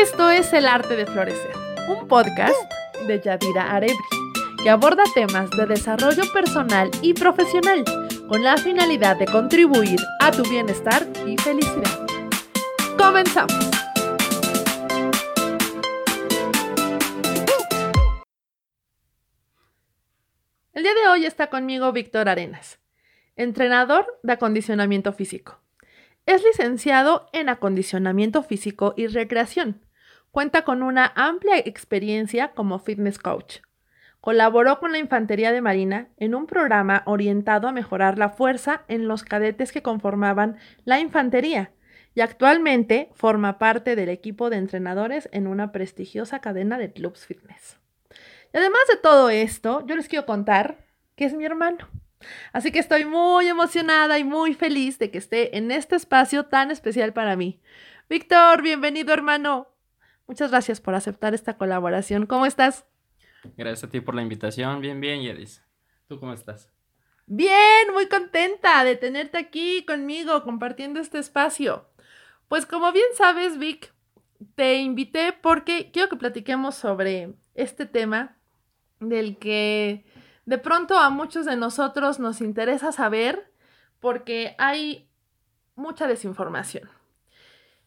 Esto es El Arte de Florecer, un podcast de Yadira Arebri, que aborda temas de desarrollo personal y profesional con la finalidad de contribuir a tu bienestar y felicidad. Comenzamos. El día de hoy está conmigo Víctor Arenas, entrenador de acondicionamiento físico. Es licenciado en acondicionamiento físico y recreación. Cuenta con una amplia experiencia como fitness coach. Colaboró con la Infantería de Marina en un programa orientado a mejorar la fuerza en los cadetes que conformaban la infantería y actualmente forma parte del equipo de entrenadores en una prestigiosa cadena de clubs fitness. Y además de todo esto, yo les quiero contar que es mi hermano. Así que estoy muy emocionada y muy feliz de que esté en este espacio tan especial para mí. Víctor, bienvenido hermano. Muchas gracias por aceptar esta colaboración. ¿Cómo estás? Gracias a ti por la invitación. Bien, bien, Yedis. ¿Tú cómo estás? Bien, muy contenta de tenerte aquí conmigo compartiendo este espacio. Pues como bien sabes, Vic, te invité porque quiero que platiquemos sobre este tema del que de pronto a muchos de nosotros nos interesa saber porque hay mucha desinformación.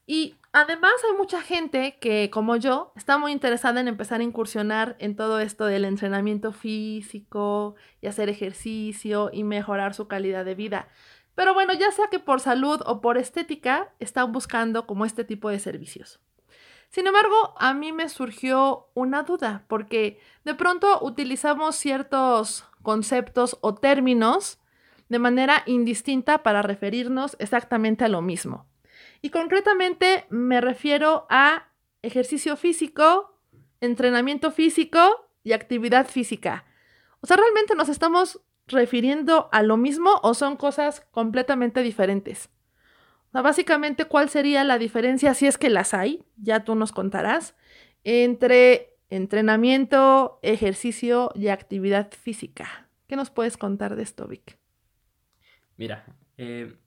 Y además hay mucha gente que, como yo, está muy interesada en empezar a incursionar en todo esto del entrenamiento físico y hacer ejercicio y mejorar su calidad de vida. Pero bueno, ya sea que por salud o por estética, están buscando como este tipo de servicios. Sin embargo, a mí me surgió una duda, porque de pronto utilizamos ciertos conceptos o términos de manera indistinta para referirnos exactamente a lo mismo. Y concretamente me refiero a ejercicio físico, entrenamiento físico y actividad física. O sea, ¿realmente nos estamos refiriendo a lo mismo o son cosas completamente diferentes? básicamente, ¿cuál sería la diferencia, si es que las hay? Ya tú nos contarás, entre entrenamiento, ejercicio y actividad física. ¿Qué nos puedes contar de esto, Vic? Mira, eh,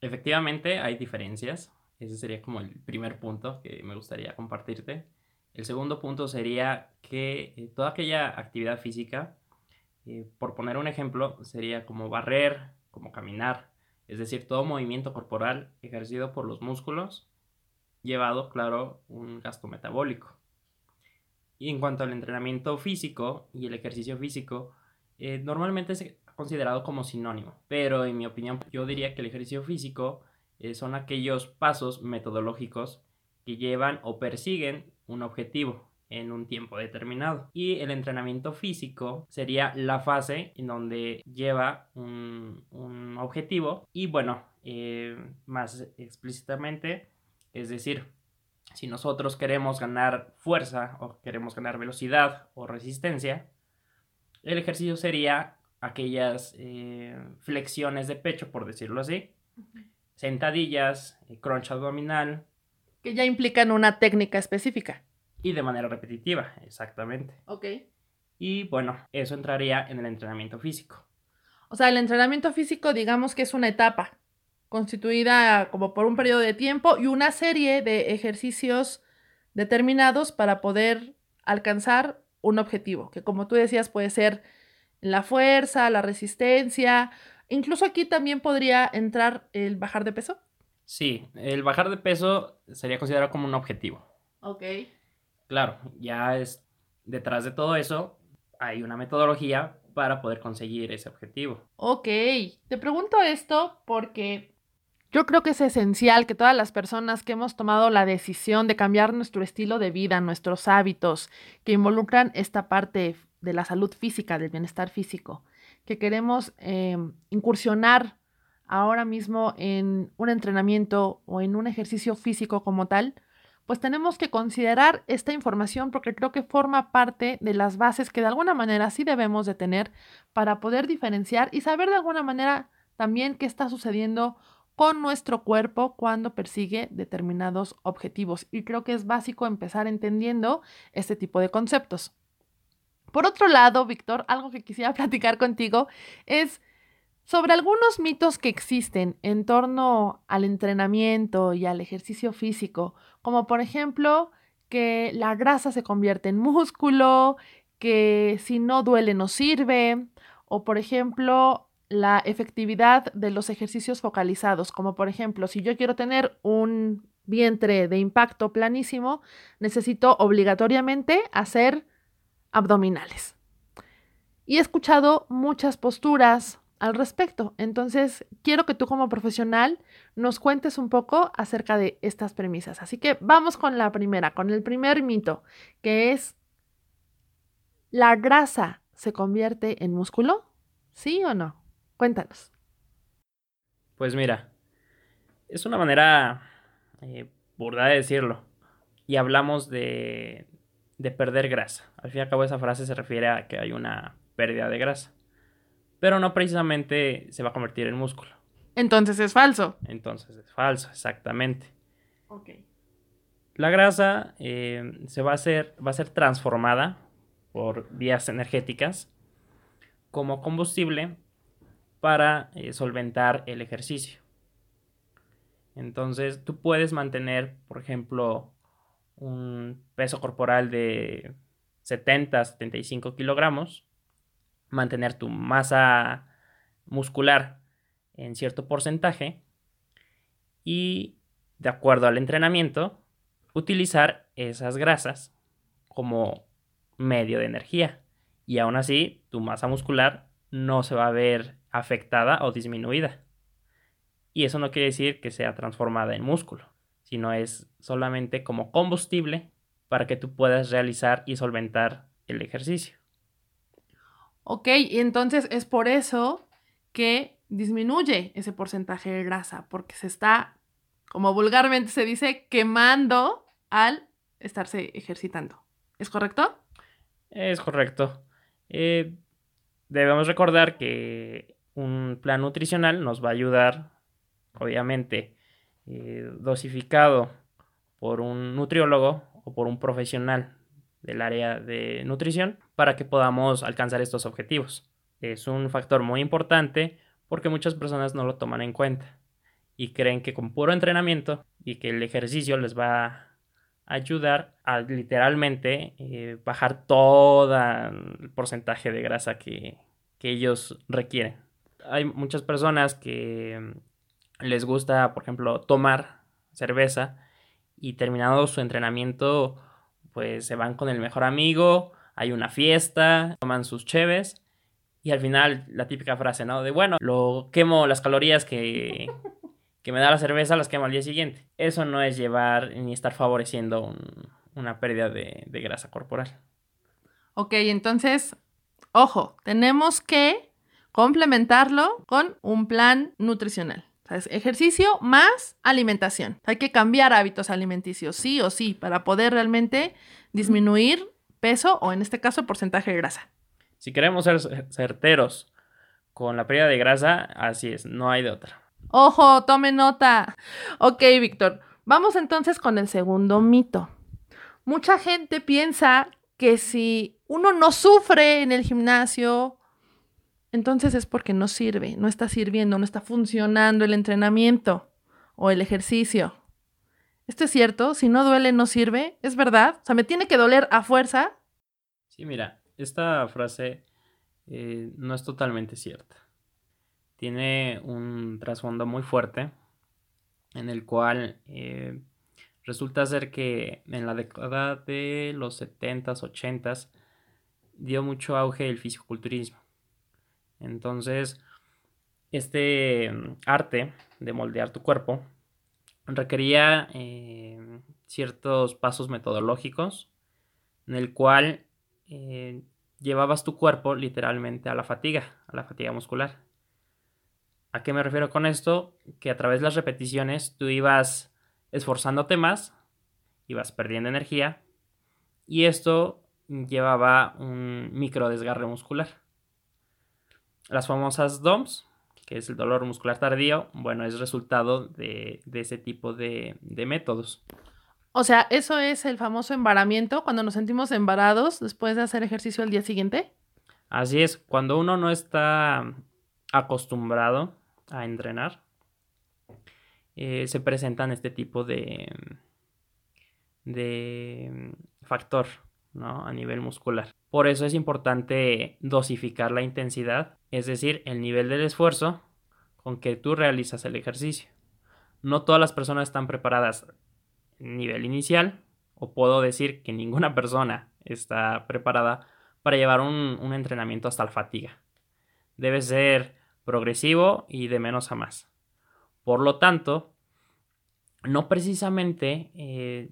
efectivamente hay diferencias. Ese sería como el primer punto que me gustaría compartirte. El segundo punto sería que eh, toda aquella actividad física, eh, por poner un ejemplo, sería como barrer, como caminar, es decir, todo movimiento corporal ejercido por los músculos, llevado, claro, un gasto metabólico. Y en cuanto al entrenamiento físico y el ejercicio físico, eh, normalmente es considerado como sinónimo, pero en mi opinión yo diría que el ejercicio físico eh, son aquellos pasos metodológicos que llevan o persiguen un objetivo en un tiempo determinado. Y el entrenamiento físico sería la fase en donde lleva un, objetivo y bueno, eh, más explícitamente, es decir, si nosotros queremos ganar fuerza o queremos ganar velocidad o resistencia, el ejercicio sería aquellas eh, flexiones de pecho, por decirlo así, sentadillas, eh, crunch abdominal. Que ya implican una técnica específica. Y de manera repetitiva, exactamente. Ok. Y bueno, eso entraría en el entrenamiento físico. O sea, el entrenamiento físico, digamos que es una etapa constituida como por un periodo de tiempo y una serie de ejercicios determinados para poder alcanzar un objetivo, que como tú decías puede ser la fuerza, la resistencia, incluso aquí también podría entrar el bajar de peso. Sí, el bajar de peso sería considerado como un objetivo. Ok. Claro, ya es detrás de todo eso hay una metodología para poder conseguir ese objetivo. Ok, te pregunto esto porque yo creo que es esencial que todas las personas que hemos tomado la decisión de cambiar nuestro estilo de vida, nuestros hábitos, que involucran esta parte de la salud física, del bienestar físico, que queremos em, incursionar ahora mismo en un entrenamiento o en un ejercicio físico como tal, pues tenemos que considerar esta información porque creo que forma parte de las bases que de alguna manera sí debemos de tener para poder diferenciar y saber de alguna manera también qué está sucediendo con nuestro cuerpo cuando persigue determinados objetivos. Y creo que es básico empezar entendiendo este tipo de conceptos. Por otro lado, Víctor, algo que quisiera platicar contigo es sobre algunos mitos que existen en torno al entrenamiento y al ejercicio físico, como por ejemplo que la grasa se convierte en músculo, que si no duele no sirve, o por ejemplo, la efectividad de los ejercicios focalizados, como por ejemplo, si yo quiero tener un vientre de impacto planísimo, necesito obligatoriamente hacer abdominales. Y he escuchado muchas posturas al respecto. Entonces, quiero que tú como profesional nos cuentes un poco acerca de estas premisas. Así que vamos con la primera, con el primer mito, que es, ¿la grasa se convierte en músculo? ¿Sí o no? Cuéntanos. Pues mira, es una manera eh, burda de decirlo. Y hablamos de, de perder grasa. Al fin y al cabo esa frase se refiere a que hay una pérdida de grasa. Pero no precisamente se va a convertir en músculo. Entonces es falso. Entonces es falso, exactamente. Ok. La grasa eh, se va a, hacer, va a ser transformada por vías energéticas como combustible para eh, solventar el ejercicio. Entonces tú puedes mantener, por ejemplo, un peso corporal de 70, 75 kilogramos, mantener tu masa muscular en cierto porcentaje y, de acuerdo al entrenamiento, utilizar esas grasas como medio de energía. Y aún así, tu masa muscular no se va a ver afectada o disminuida. Y eso no quiere decir que sea transformada en músculo, sino es solamente como combustible para que tú puedas realizar y solventar el ejercicio. Ok, y entonces es por eso que disminuye ese porcentaje de grasa, porque se está, como vulgarmente se dice, quemando al estarse ejercitando. ¿Es correcto? Es correcto. Eh, debemos recordar que un plan nutricional nos va a ayudar, obviamente, eh, dosificado por un nutriólogo o por un profesional del área de nutrición para que podamos alcanzar estos objetivos. Es un factor muy importante porque muchas personas no lo toman en cuenta y creen que con puro entrenamiento y que el ejercicio les va a ayudar a literalmente eh, bajar todo el porcentaje de grasa que, que ellos requieren hay muchas personas que les gusta, por ejemplo, tomar cerveza y terminado su entrenamiento, pues se van con el mejor amigo, hay una fiesta, toman sus cheves y al final la típica frase, ¿no? De bueno, lo quemo las calorías que, que me da la cerveza, las quemo al día siguiente. Eso no es llevar ni estar favoreciendo una pérdida de, de grasa corporal. Ok, entonces, ojo, tenemos que complementarlo con un plan nutricional. Ejercicio más alimentación. Hay que cambiar hábitos alimenticios, sí o sí, para poder realmente disminuir peso o en este caso porcentaje de grasa. Si queremos ser certeros con la pérdida de grasa, así es, no hay de otra. Ojo, tome nota. Ok, Víctor, vamos entonces con el segundo mito. Mucha gente piensa que si uno no sufre en el gimnasio entonces es porque no sirve, no está sirviendo, no está funcionando el entrenamiento o el ejercicio. ¿Esto es cierto? Si no duele, no sirve. ¿Es verdad? O sea, ¿me tiene que doler a fuerza? Sí, mira, esta frase eh, no es totalmente cierta. Tiene un trasfondo muy fuerte en el cual eh, resulta ser que en la década de los 70s, 80s dio mucho auge el fisiculturismo. Entonces, este mm, arte de moldear tu cuerpo requería eh, ciertos pasos metodológicos en el cual eh, llevabas tu cuerpo literalmente a la fatiga, a la fatiga muscular. ¿A qué me refiero con esto? Que a través de las repeticiones tú ibas esforzándote más, ibas perdiendo energía y esto llevaba un micro desgarre muscular. Las famosas DOMS, que es el dolor muscular tardío, bueno, es resultado de, ese tipo de, métodos. O sea, ¿eso es el famoso embaramiento cuando nos sentimos embarados después de hacer ejercicio el día siguiente? Así es, cuando uno no está acostumbrado a entrenar, eh, se presentan este tipo de, de factor ¿no? a nivel muscular. Por eso es importante dosificar la intensidad, es decir, el nivel del esfuerzo con que tú realizas el ejercicio. No todas las personas están preparadas nivel inicial, o puedo decir que ninguna persona está preparada para llevar un, un entrenamiento hasta la fatiga. Debe ser progresivo y de menos a más. Por lo tanto, no precisamente eh,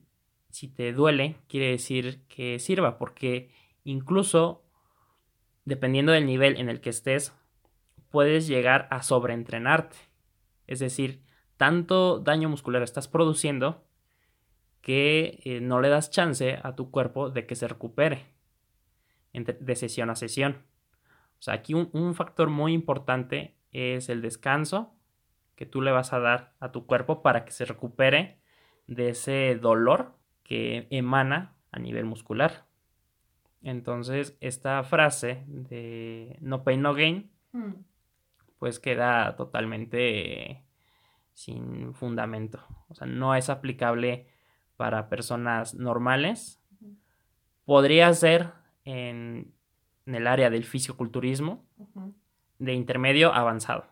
si te duele quiere decir que sirva, porque incluso dependiendo del nivel en el que estés, puedes llegar a sobreentrenarte. Es decir, tanto daño muscular estás produciendo que eh, no le das chance a tu cuerpo de que se recupere de sesión a sesión. O sea, aquí un factor muy importante es el descanso que tú le vas a dar a tu cuerpo para que se recupere de ese dolor que emana a nivel muscular. Entonces, esta frase de no pain, no gain, mm. pues queda totalmente sin fundamento. O sea, no es aplicable para personas normales. Podría ser en, el área del fisiculturismo, de intermedio avanzado.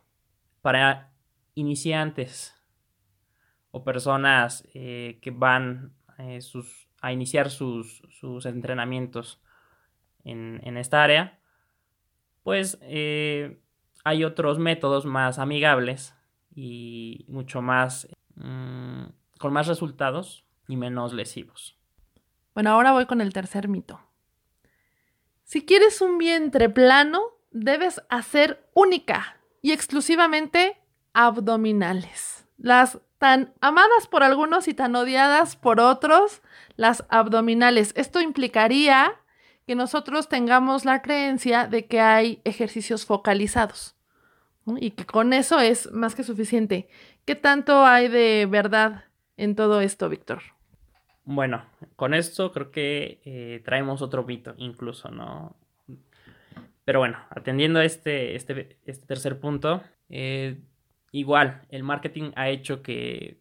Para iniciantes o personas eh, que van eh, a iniciar sus, entrenamientos en, esta área, pues eh, hay otros métodos más amigables y mucho más mm, con más resultados y menos lesivos. Bueno, ahora voy con el tercer mito. Si quieres un vientre plano, debes hacer única y exclusivamente abdominales. Las tan amadas por algunos y tan odiadas por otros, las abdominales. Esto implicaría que nosotros tengamos la creencia de que hay ejercicios focalizados y que con eso es más que suficiente. ¿Qué tanto hay de verdad en todo esto, Víctor? Bueno, con esto creo que eh, traemos otro mito incluso, ¿no? Pero bueno, atendiendo a este, este, este tercer punto, eh, igual, el marketing ha hecho que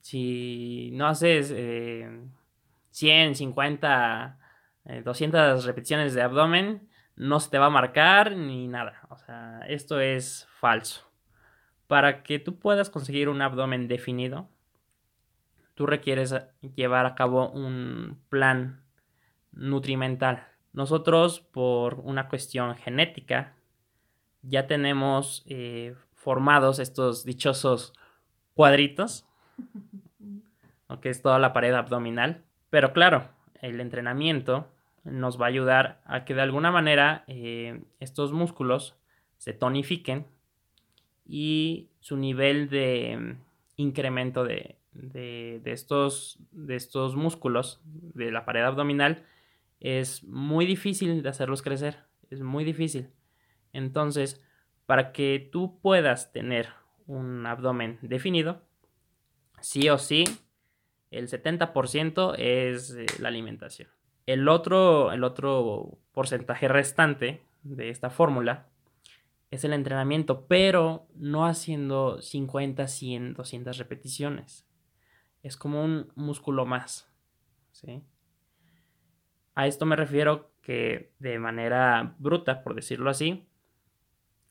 si no haces 100, 50, 200 repeticiones de abdomen, no se te va a marcar ni nada. O sea, esto es falso. Para que tú puedas conseguir un abdomen definido, tú requieres llevar a cabo un plan nutrimental. Nosotros, por una cuestión genética, ya tenemos eh, formados estos dichosos cuadritos, que es toda la pared abdominal. Pero claro, el entrenamiento nos va a ayudar a que de alguna manera eh, estos músculos se tonifiquen y su nivel de incremento de, de, estos, de estos músculos de la pared abdominal es muy difícil de hacerlos crecer, es muy difícil. Entonces, para que tú puedas tener un abdomen definido, sí o sí, el 70% es eh, la alimentación. El otro, el otro porcentaje restante de esta fórmula es el entrenamiento, pero no haciendo 50, 100, 200 repeticiones. Es como un músculo más. ¿sí? A esto me refiero que de manera bruta, por decirlo así,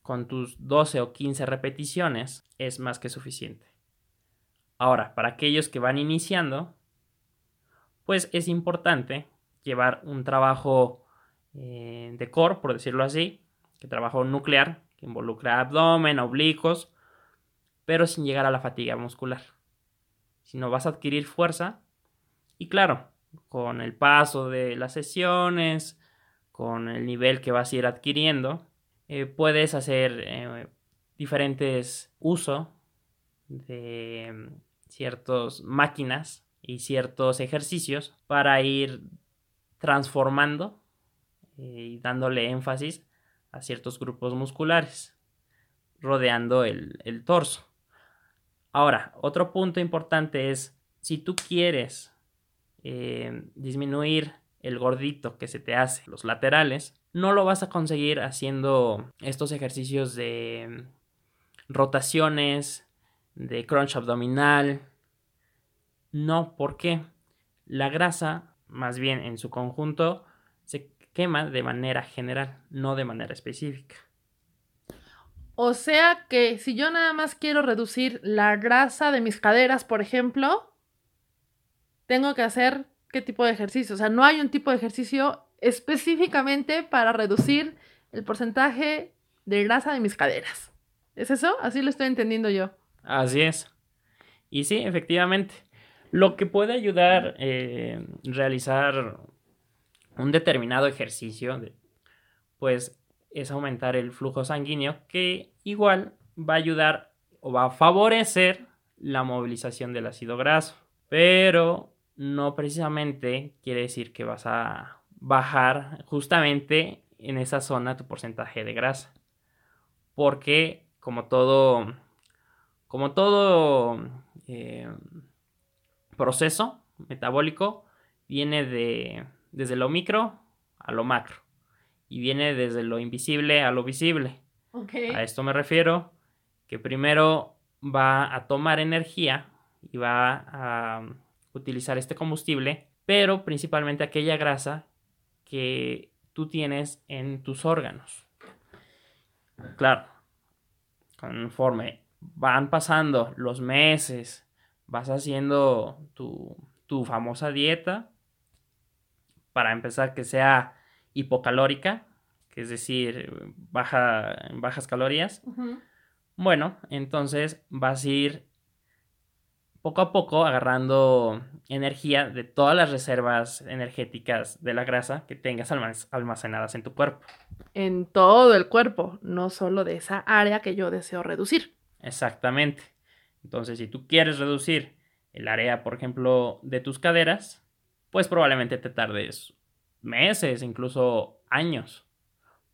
con tus 12 o 15 repeticiones es más que suficiente. Ahora, para aquellos que van iniciando, pues es importante llevar un trabajo eh, de core, por decirlo así, que trabajo nuclear, que involucra abdomen, oblicuos, pero sin llegar a la fatiga muscular. Si no vas a adquirir fuerza, y claro, con el paso de las sesiones, con el nivel que vas a ir adquiriendo, eh, puedes hacer eh, diferentes usos de mm, ciertas máquinas y ciertos ejercicios para ir transformando eh, y dándole énfasis a ciertos grupos musculares rodeando el, el torso. Ahora, otro punto importante es si tú quieres eh, disminuir el gordito que se te hace los laterales, no lo vas a conseguir haciendo estos ejercicios de rotaciones, de crunch abdominal. No, ¿por qué? la grasa, más bien en su conjunto, se quema de manera general, no de manera específica. O sea que si yo nada más quiero reducir la grasa de mis caderas, por ejemplo, tengo que hacer qué tipo de ejercicio. O sea, no hay un tipo de ejercicio específicamente para reducir el porcentaje de grasa de mis caderas. ¿Es eso? Así lo estoy entendiendo yo. Así es. Y sí, efectivamente. Lo que puede ayudar eh, realizar un determinado ejercicio, pues es aumentar el flujo sanguíneo que igual va a ayudar o va a favorecer la movilización del ácido graso. Pero no precisamente quiere decir que vas a bajar justamente en esa zona tu porcentaje de grasa. Porque como todo, como todo eh, proceso metabólico, viene de, desde lo micro a lo macro y viene desde lo invisible a lo visible. A esto me refiero que primero va a tomar energía y va a utilizar este combustible, pero principalmente aquella grasa que tú tienes en tus órganos. Claro, conforme van pasando los meses, vas haciendo tu, tu famosa dieta, para empezar que sea hipocalórica, que es decir, baja, bajas calorías. Bueno, entonces vas a ir poco a poco agarrando energía de todas las reservas energéticas de la grasa que tengas almacenadas en tu cuerpo. En todo el cuerpo, no solo de esa área que yo deseo reducir. Exactamente. Entonces, si tú quieres reducir el área, por ejemplo, de tus caderas, pues probablemente te tardes meses, incluso años,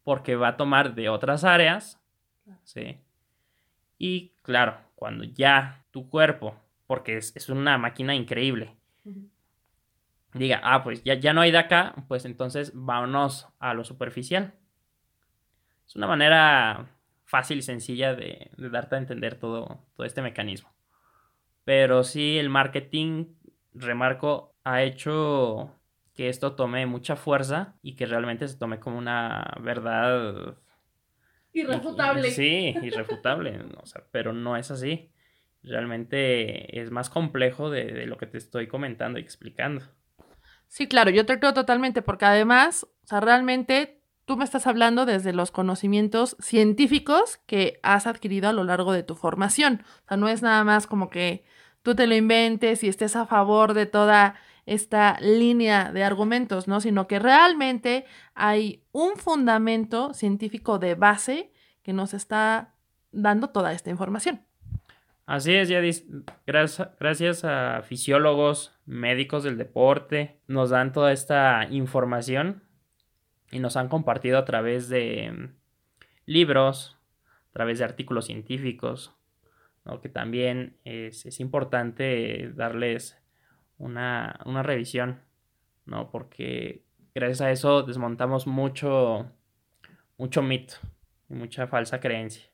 porque va a tomar de otras áreas, ¿sí? Y claro, cuando ya tu cuerpo porque es, una máquina increíble. Diga, ah, pues ya, ya no hay de acá, pues entonces vámonos a lo superficial. Es una manera fácil y sencilla de, darte a entender todo, todo este mecanismo. Pero sí, el marketing, remarco, ha hecho que esto tome mucha fuerza y que realmente se tome como una verdad irrefutable. Sí, irrefutable, o sea, pero no es así realmente es más complejo de, lo que te estoy comentando y explicando. Sí, claro, yo te creo totalmente, porque además, o sea, realmente tú me estás hablando desde los conocimientos científicos que has adquirido a lo largo de tu formación. O sea, no es nada más como que tú te lo inventes y estés a favor de toda esta línea de argumentos, ¿no? Sino que realmente hay un fundamento científico de base que nos está dando toda esta información. Así es, ya gracias a fisiólogos, médicos del deporte, nos dan toda esta información y nos han compartido a través de libros, a través de artículos científicos, que también es, importante darles una, una, revisión, ¿no? porque gracias a eso desmontamos mucho, mucho mito y mucha falsa creencia.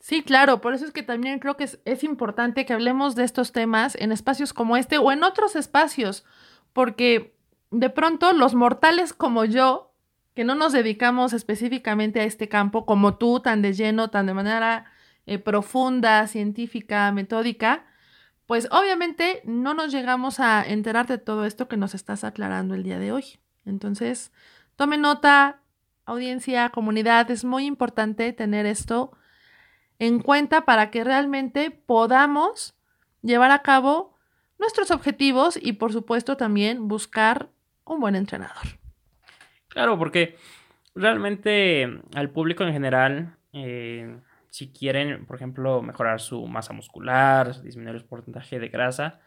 Sí, claro, por eso es que también creo que es, importante que hablemos de estos temas en espacios como este o en otros espacios, porque de pronto los mortales como yo, que no nos dedicamos específicamente a este campo, como tú, tan de lleno, tan de manera eh, profunda, científica, metódica, pues obviamente no nos llegamos a enterar de todo esto que nos estás aclarando el día de hoy. Entonces, tome nota, audiencia, comunidad, es muy importante tener esto en cuenta para que realmente podamos llevar a cabo nuestros objetivos y por supuesto también buscar un buen entrenador. Claro, porque realmente al público en general, eh, si quieren, por ejemplo, mejorar su masa muscular, disminuir el porcentaje de grasa,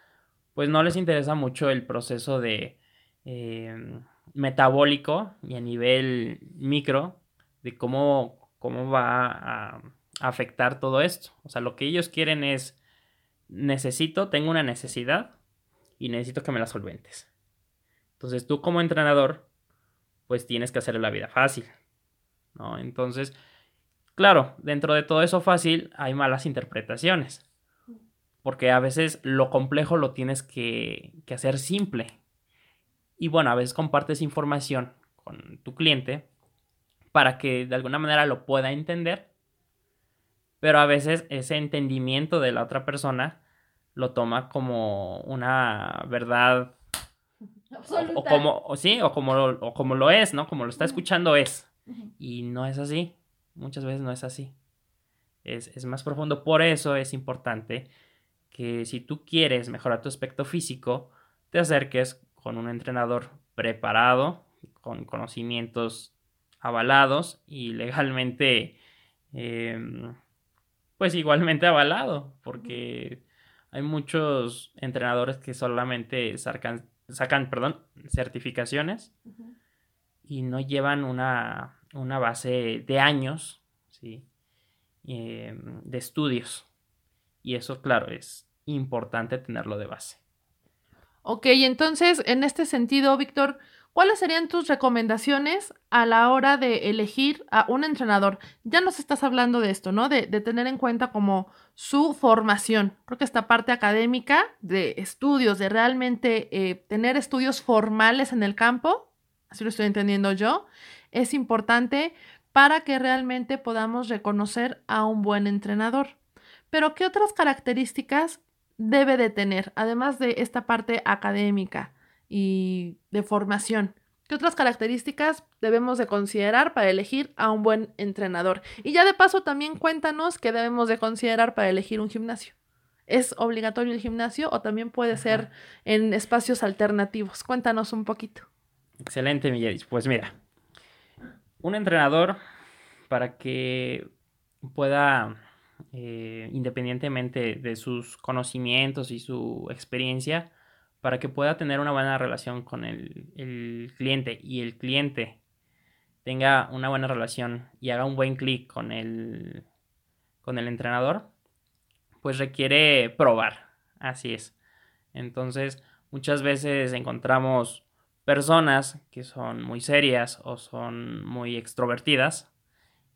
pues no les interesa mucho el proceso de eh, metabólico y a nivel micro de cómo, cómo va a afectar todo esto. O sea, lo que ellos quieren es, necesito, tengo una necesidad y necesito que me la solventes. Entonces tú como entrenador, pues tienes que hacerle la vida fácil. ¿no? Entonces, claro, dentro de todo eso fácil hay malas interpretaciones. porque a veces lo complejo lo tienes que, que hacer simple. Y bueno, a veces compartes información con tu cliente para que de alguna manera lo pueda entender, pero a veces ese entendimiento de la otra persona lo toma como una verdad o, como sí o como lo, como lo es no como lo está escuchando es. Y no es así. Muchas veces no es así. Es, es, más profundo. Por eso es importante que si tú quieres mejorar tu aspecto físico te acerques con un entrenador preparado con conocimientos avalados y legalmente em, pues igualmente avalado porque hay muchos entrenadores que solamente sacan, sacan perdón, certificaciones y no llevan una, una, base de años ¿sí? Em, de estudios. Y eso, claro, es importante tenerlo de base. Ok, entonces, en este sentido, Víctor, ¿Cuáles serían tus recomendaciones a la hora de elegir a un entrenador? Ya nos estás hablando de esto, ¿no? De, tener en cuenta como su formación. Creo que esta parte académica de estudios, de realmente eh, tener estudios formales en el campo, así lo estoy entendiendo yo, es importante para que realmente podamos reconocer a un buen entrenador. Pero, ¿qué otras características debe de tener, además de esta parte académica? Y de formación. ¿Qué otras características debemos de considerar para elegir a un buen entrenador? Y ya de paso también cuéntanos qué debemos de considerar para elegir un gimnasio. ¿Es obligatorio el gimnasio o también puede ser en espacios alternativos? Cuéntanos un poquito. Excelente, Miguel. Pues mira, un entrenador para que pueda, eh, independientemente de sus conocimientos y su experiencia, para que pueda tener una buena relación con el, cliente y el cliente tenga una buena relación y haga un buen clic con el, con el entrenador, pues requiere probar. Así es. Entonces, muchas veces encontramos personas que son muy serias o son muy extrovertidas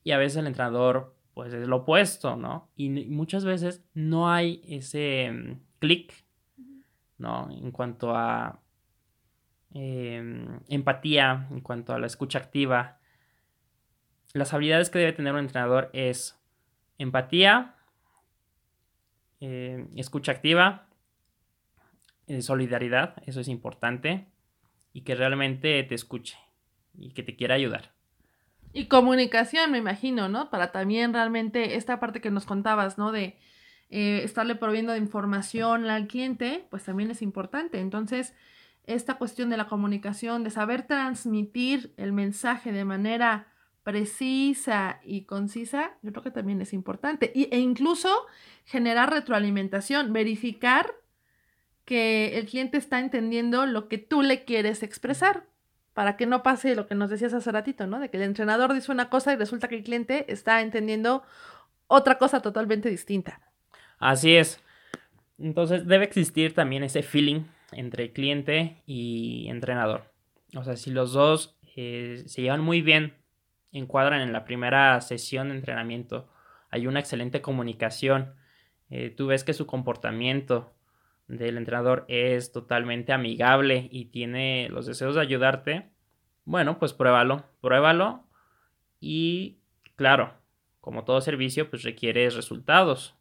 y a veces el entrenador pues es lo opuesto, ¿no? Y muchas veces no hay ese mm, clic ¿no? En cuanto a em, empatía, en cuanto a la escucha activa. Las habilidades que debe tener un entrenador es empatía, em, escucha activa, eh, solidaridad, eso es importante, y que realmente te escuche y que te quiera ayudar. Y comunicación, me imagino, ¿no? Para también realmente esta parte que nos contabas, ¿no? De eh, estarle proveyendo de información al cliente, pues también es importante. Entonces, esta cuestión de la comunicación, de saber transmitir el mensaje de manera precisa y concisa, yo creo que también es importante. e incluso generar retroalimentación, verificar que el cliente está entendiendo lo que tú le quieres expresar, para que no pase lo que nos decías hace ratito, ¿no? De que el entrenador dice una cosa y resulta que el cliente está entendiendo otra cosa totalmente distinta. Así es. Entonces debe existir también ese feeling entre cliente y entrenador. O sea, si los dos eh, se llevan muy bien, encuadran en la primera sesión de entrenamiento, hay una excelente comunicación, eh, tú ves que su comportamiento del entrenador es totalmente amigable y tiene los deseos de ayudarte, bueno, pues pruébalo, pruébalo y claro, como todo servicio, pues requiere resultados.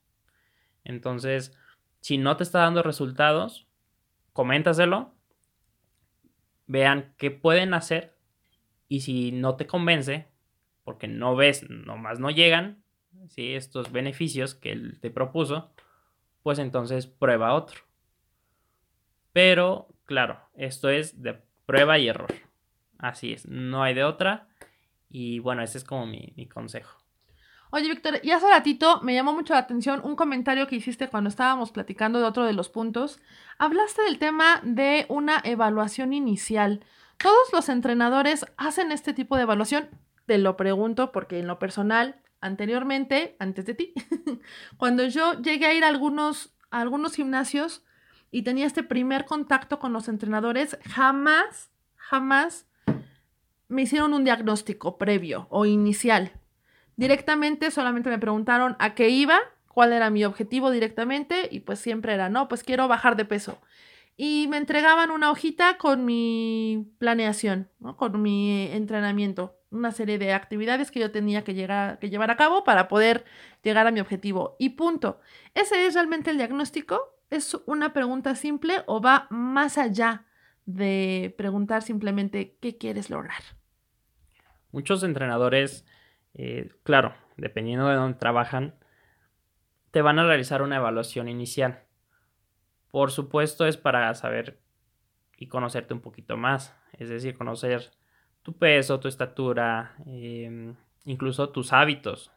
Entonces, si no te está dando resultados, coméntaselo, vean qué pueden hacer y si no te convence, porque no ves, nomás no llegan, ¿sí? estos beneficios que él te propuso, pues entonces prueba otro. Pero, claro, esto es de prueba y error. Así es, no hay de otra. Y bueno, ese es como mi, mi consejo. Oye, Víctor, y hace ratito me llamó mucho la atención un comentario que hiciste cuando estábamos platicando de otro de los puntos. Hablaste del tema de una evaluación inicial. ¿Todos los entrenadores hacen este tipo de evaluación? Te lo pregunto porque en lo personal, anteriormente, antes de ti, cuando yo llegué a ir a algunos, a algunos gimnasios y tenía este primer contacto con los entrenadores, jamás, jamás me hicieron un diagnóstico previo o inicial Directamente solamente me preguntaron a qué iba, cuál era mi objetivo directamente y pues siempre era, no, pues quiero bajar de peso. Y me entregaban una hojita con mi planeación, ¿no? con mi entrenamiento, una serie de actividades que yo tenía que, llegar, que llevar a cabo para poder llegar a mi objetivo. Y punto. ¿Ese es realmente el diagnóstico? ¿Es una pregunta simple o va más allá de preguntar simplemente qué quieres lograr? Muchos entrenadores, eh, claro, dependiendo de dónde trabajan, te van a realizar una evaluación inicial. Por supuesto es para saber y conocerte un poquito más, es decir, conocer tu peso, tu estatura, em, incluso tus hábitos,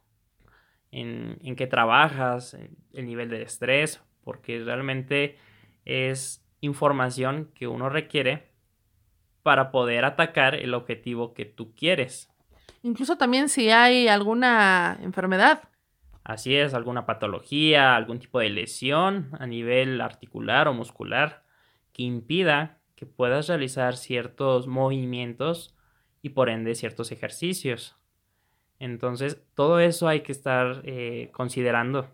en, en qué trabajas, el nivel de estrés, porque realmente es información que uno requiere para poder atacar el objetivo que tú quieres. Incluso también si hay alguna enfermedad. Así es, alguna patología, algún tipo de lesión a nivel articular o muscular que impida que puedas realizar ciertos movimientos y por ende ciertos ejercicios. Entonces, todo eso hay que estar eh, considerando.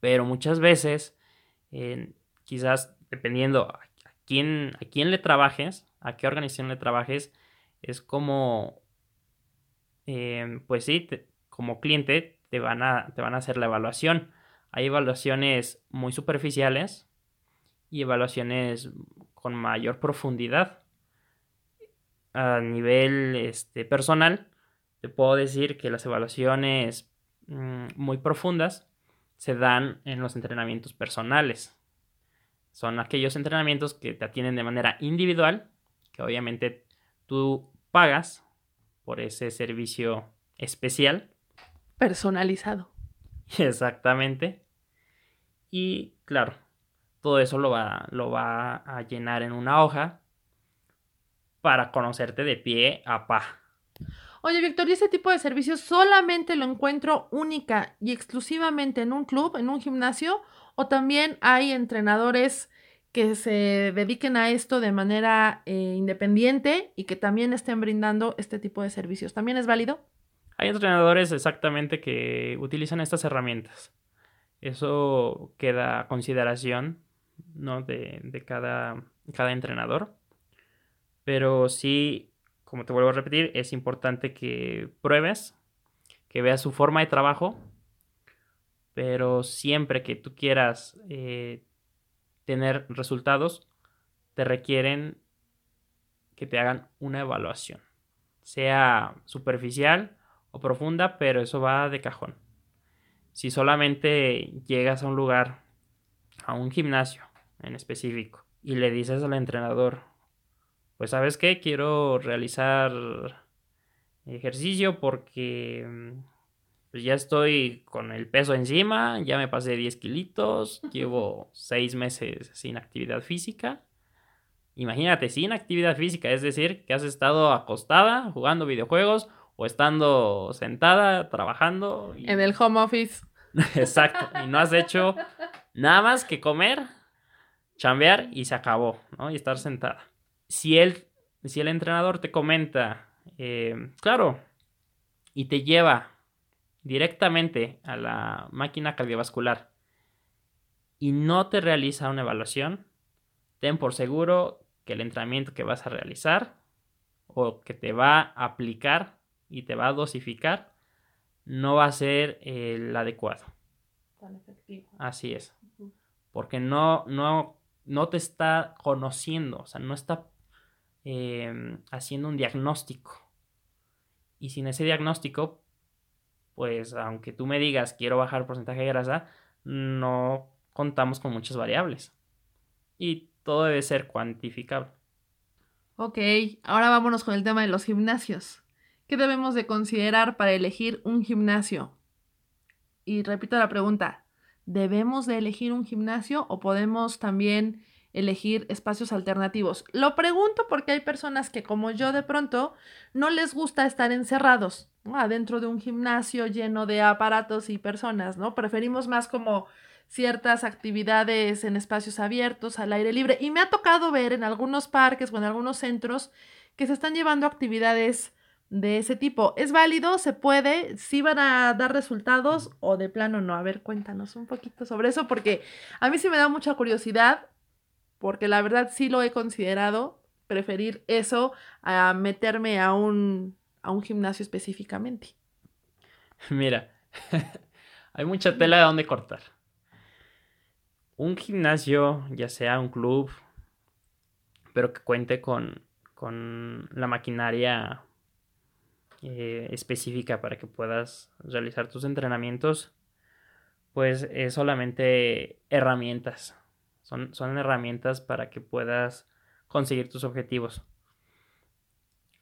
Pero muchas veces, quizás dependiendo a quién, a quién le trabajes, a qué organización le trabajes, es como, em, pues sí, como cliente te van, a, te van a hacer la evaluación. Hay evaluaciones muy superficiales y evaluaciones con mayor profundidad. A nivel este, personal, te puedo decir que las evaluaciones mm, muy profundas se dan en los entrenamientos personales. Son aquellos entrenamientos que te atienden de manera individual, que obviamente tú pagas por ese servicio especial. Personalizado. Exactamente. Y claro, todo eso lo va, lo va a llenar en una hoja para conocerte de pie a pa. Oye, Víctor, ¿y ese tipo de servicios solamente lo encuentro única y exclusivamente en un club, en un gimnasio? ¿O también hay entrenadores que se dediquen a esto de manera eh, independiente y que también estén brindando este tipo de servicios? ¿También es válido? Hay entrenadores exactamente que utilizan estas herramientas. Eso queda a consideración ¿no? de, de cada, cada entrenador. Pero sí como te vuelvo a repetir, es importante que pruebes, que veas su forma de trabajo, pero siempre que tú quieras eh, tener resultados, te requieren que te hagan una evaluación, sea superficial o profunda, pero eso va de cajón. Si solamente llegas a un lugar, a un gimnasio en específico, y le dices al entrenador, pues sabes qué, quiero realizar ejercicio porque mm, pues ya estoy con el peso encima, ya me pasé 10 kilitos, llevo 6 meses sin actividad física. Imagínate, sin actividad física, es decir, que has estado acostada jugando videojuegos o estando sentada trabajando. En el home office. Exacto, y no has hecho nada más que comer, chambear y se acabó, ¿no? Y estar sentada si, él, si el entrenador te comenta, eh, claro, y te lleva directamente a la máquina cardiovascular y no te realiza una evaluación, ten por seguro que el entrenamiento que vas a realizar o que te va a aplicar y te va a dosificar no va a ser el adecuado. Tan efectivo. Así es. Porque no, no, no te está conociendo, o sea, no está Em, haciendo un diagnóstico. Y sin ese diagnóstico, pues aunque tú me digas quiero bajar porcentaje de grasa, no contamos con muchas variables. Y todo debe ser cuantificable. Ok, ahora vámonos con el tema de los gimnasios. ¿Qué debemos de considerar para elegir un gimnasio? Y repito la pregunta, ¿debemos de elegir un gimnasio o podemos también elegir espacios alternativos. Lo pregunto porque hay personas que como yo de pronto no les gusta estar encerrados adentro de un gimnasio lleno de aparatos y personas, ¿no? Preferimos más como ciertas actividades en espacios abiertos, al aire libre. Y me ha tocado ver en algunos parques o en algunos centros que se están llevando actividades de ese tipo. ¿Es válido? ¿Se puede? ¿Sí van a dar resultados o de plano no? A ver, cuéntanos un poquito sobre eso porque a mí sí me da mucha curiosidad porque la verdad sí lo he considerado preferir eso a meterme a un, a un gimnasio específicamente. Mira, hay mucha tela de donde cortar. Un gimnasio, ya sea un club, pero que cuente con, con la maquinaria eh, específica para que puedas realizar tus entrenamientos, pues es solamente herramientas. Son, son herramientas para que puedas conseguir tus objetivos.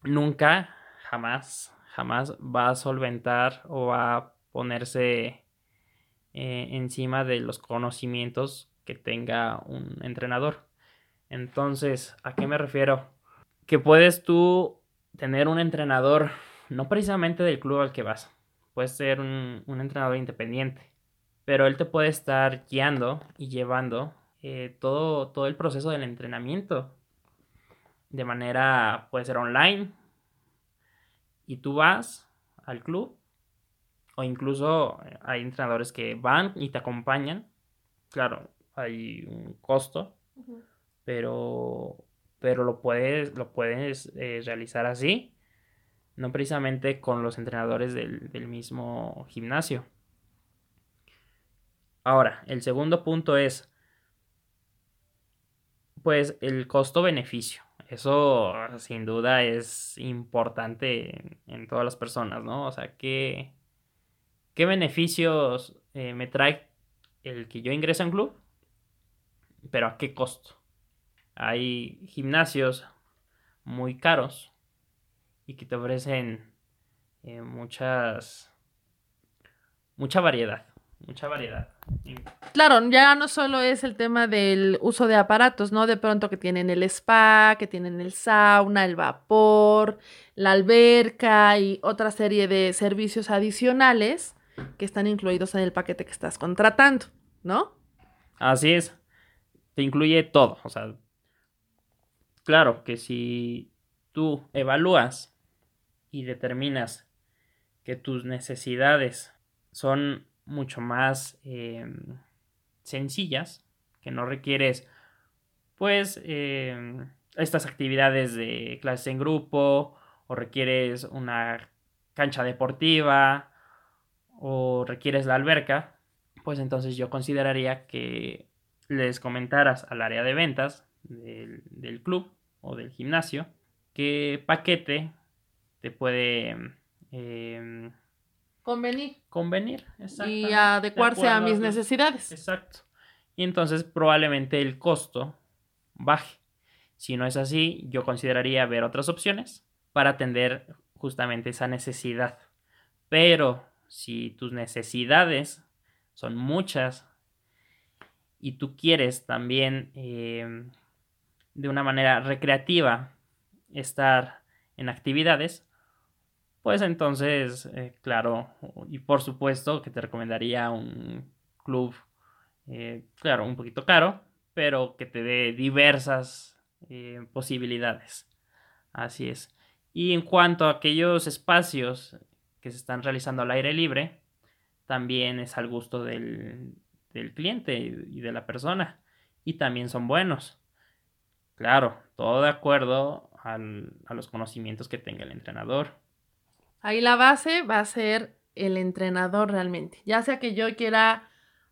Nunca, jamás, jamás va a solventar o va a ponerse eh, encima de los conocimientos que tenga un entrenador. Entonces, ¿a qué me refiero? Que puedes tú tener un entrenador no precisamente del club al que vas, puede ser un, entrenador independiente, pero él te puede estar guiando y llevando eh, todo, todo el proceso del entrenamiento de manera, puede ser online, y tú vas al club, o incluso eh, hay entrenadores que van y te acompañan, claro, hay un costo, pero, pero lo puedes, lo puedes eh, realizar así no precisamente con los entrenadores del, mismo gimnasio. Ahora, el segundo punto es, pues, el costo-beneficio. Eso sin duda es importante en, todas las personas, ¿no? O sea, ¿qué, qué beneficios eh, me trae el que yo ingrese a un club? Pero ¿a qué costo? Hay gimnasios muy caros y que te ofrecen eh, muchas mucha variedad mucha variedad. Claro ya no solo es el tema del uso de aparatos no de pronto que tienen el spa que tienen el sauna el vapor la alberca y otra serie de servicios adicionales que están incluidos en el paquete que estás contratando no así es. Te incluye todo. O sea claro que si tú evalúas y determinas que tus necesidades son mucho más em, sencillas, que no requieres pues em, estas actividades de clases en grupo o requieres una cancha deportiva o requieres la alberca, pues entonces yo consideraría que les comentaras al área de ventas del, del club o del gimnasio qué paquete te puede em, convenir. Convenir, Y adecuarse a mis necesidades. Exacto. Y entonces probablemente el costo baje. Si no es así, yo consideraría ver otras opciones para atender justamente esa necesidad. Pero si tus necesidades son muchas y tú quieres también em, de una manera recreativa estar en actividades, pues entonces, eh, claro, y por supuesto que te recomendaría un club, eh, claro, un poquito caro, pero que te dé diversas eh, posibilidades. Así es. Y en cuanto a aquellos espacios que se están realizando al aire libre, también es al gusto del, del cliente y de la persona. Y también son buenos. Claro, todo de acuerdo a los conocimientos que tenga el entrenador. Ahí la base va a ser el entrenador realmente. Ya sea que yo quiera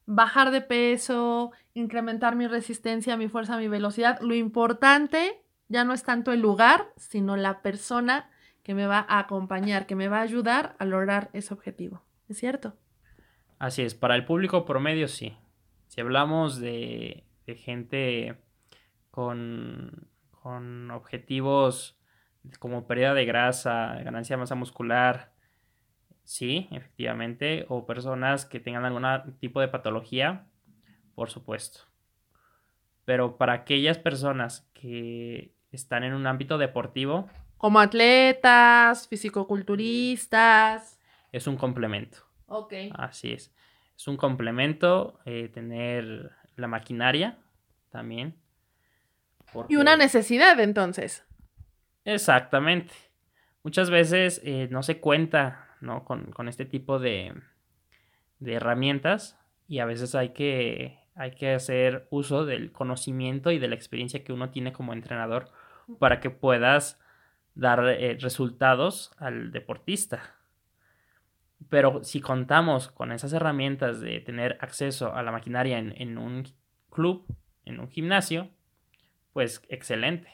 bajar de peso, incrementar mi resistencia, mi fuerza, mi velocidad, lo importante ya no es tanto el lugar, sino la persona que me va a acompañar, que me va a ayudar a lograr ese objetivo. ¿Es cierto? Así es, para el público promedio sí. Si hablamos de, de gente con con objetivos como pérdida de grasa, ganancia de masa muscular, sí, efectivamente, o personas que tengan algún tipo de patología, por supuesto. Pero para aquellas personas que están en un ámbito deportivo, como atletas, fisicoculturistas, es un complemento. Ok. Así es. Es un complemento eh, tener la maquinaria también y una necesidad entonces. Exactamente. muchas veces eh, no se cuenta ¿no? Con, con este tipo de, de herramientas y a veces hay que, hay que hacer uso del conocimiento y de la experiencia que uno tiene como entrenador para que puedas dar eh, resultados al deportista. Pero si contamos con esas herramientas de tener acceso a la maquinaria en, en un club, en un gimnasio, pues excelente.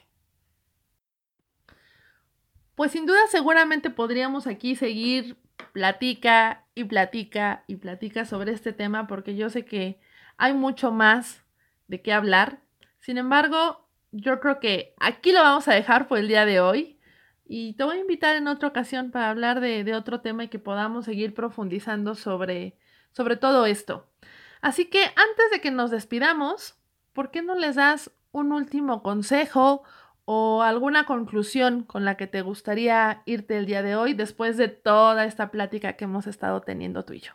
Pues sin duda seguramente podríamos aquí seguir platica y platica y platica sobre este tema porque yo sé que hay mucho más de qué hablar. Sin embargo, yo creo que aquí lo vamos a dejar por el día de hoy y te voy a invitar en otra ocasión para hablar de, otro tema y que podamos seguir profundizando sobre, sobre todo esto. Así que antes de que nos despidamos, ¿por qué no les das un último consejo o alguna conclusión con la que te gustaría irte el día de hoy después de toda esta plática que hemos estado teniendo tú y yo?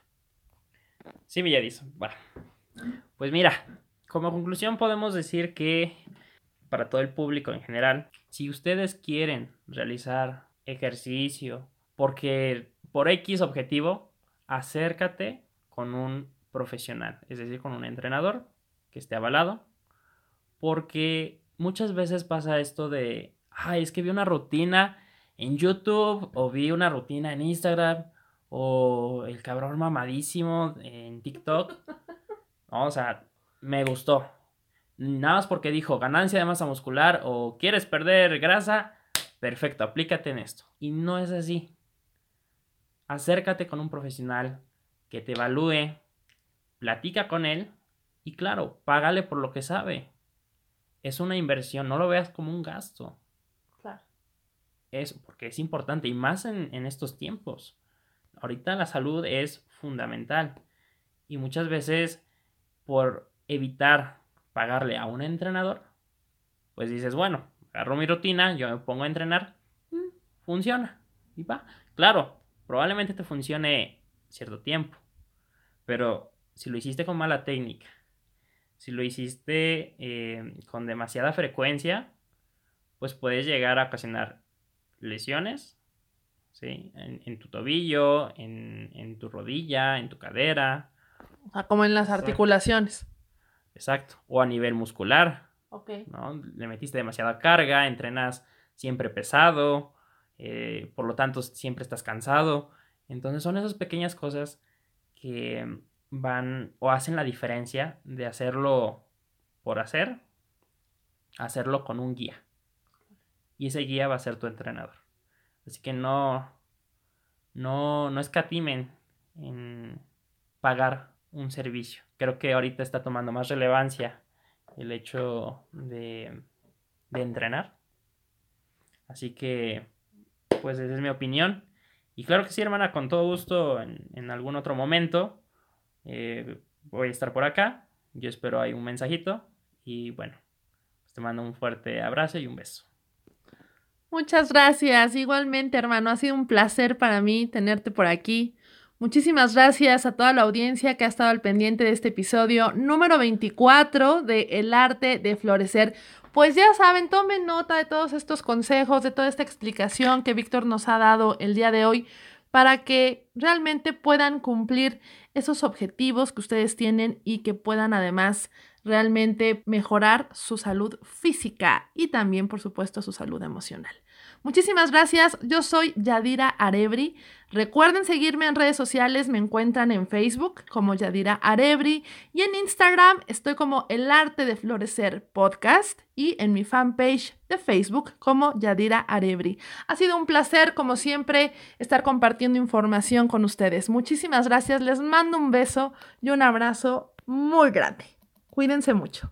Sí, Villadizo. Bueno, pues mira, como conclusión podemos decir que para todo el público en general, si ustedes quieren realizar ejercicio porque por X objetivo, acércate con un profesional, es decir, con un entrenador que esté avalado, porque muchas veces pasa esto de, ay, es que vi una rutina en YouTube o vi una rutina en Instagram o el cabrón mamadísimo en TikTok. o sea, me gustó. Nada más porque dijo ganancia de masa muscular o quieres perder grasa, perfecto, aplícate en esto. Y no es así. Acércate con un profesional que te evalúe, platica con él y claro, págale por lo que sabe es una inversión, no lo veas como un gasto. Claro. Es porque es importante y más en, estos tiempos. Ahorita la salud es fundamental y muchas veces por evitar pagarle a un entrenador, pues dices, bueno, agarro mi rutina, yo me pongo a entrenar, mm, funciona y va. Claro, probablemente te funcione cierto tiempo, pero si lo hiciste con mala técnica si lo hiciste eh, con demasiada frecuencia, pues puedes llegar a ocasionar lesiones, ¿sí? En, tu tobillo, en, tu rodilla, en tu cadera. O sea, como en las articulaciones. Exacto. O a nivel muscular. Ok. ¿no? Le metiste demasiada carga, entrenas siempre pesado, eh, por lo tanto siempre estás cansado. Entonces son esas pequeñas cosas que van o hacen la diferencia de hacerlo por hacer, hacerlo con un guía. Y ese guía va a ser tu entrenador. Así que no, no, no escatimen en pagar un servicio. Creo que ahorita está tomando más relevancia el hecho de, de entrenar. Así que, pues esa es mi opinión. Y claro que sí, hermana, con todo gusto en, en algún otro momento eh, voy a estar por acá. Yo espero hay un mensajito. Y bueno, pues te mando un fuerte abrazo y un beso. Muchas gracias. Igualmente, hermano, ha sido un placer para mí tenerte por aquí. Muchísimas gracias a toda la audiencia que ha estado al pendiente de este episodio número 24 de El arte de florecer. Pues ya saben, tomen nota de todos estos consejos, de toda esta explicación que Víctor nos ha dado el día de hoy para que realmente puedan cumplir esos objetivos que ustedes tienen y que puedan además realmente mejorar su salud física y también, por supuesto, su salud emocional. Muchísimas gracias. Yo soy Yadira Arebri. Recuerden seguirme en redes sociales. Me encuentran en Facebook como Yadira Arebri y en Instagram estoy como El Arte de Florecer Podcast y en mi fanpage de Facebook como Yadira Arebri. Ha sido un placer, como siempre, estar compartiendo información con ustedes. Muchísimas gracias. Les mando un beso y un abrazo muy grande. Cuídense mucho.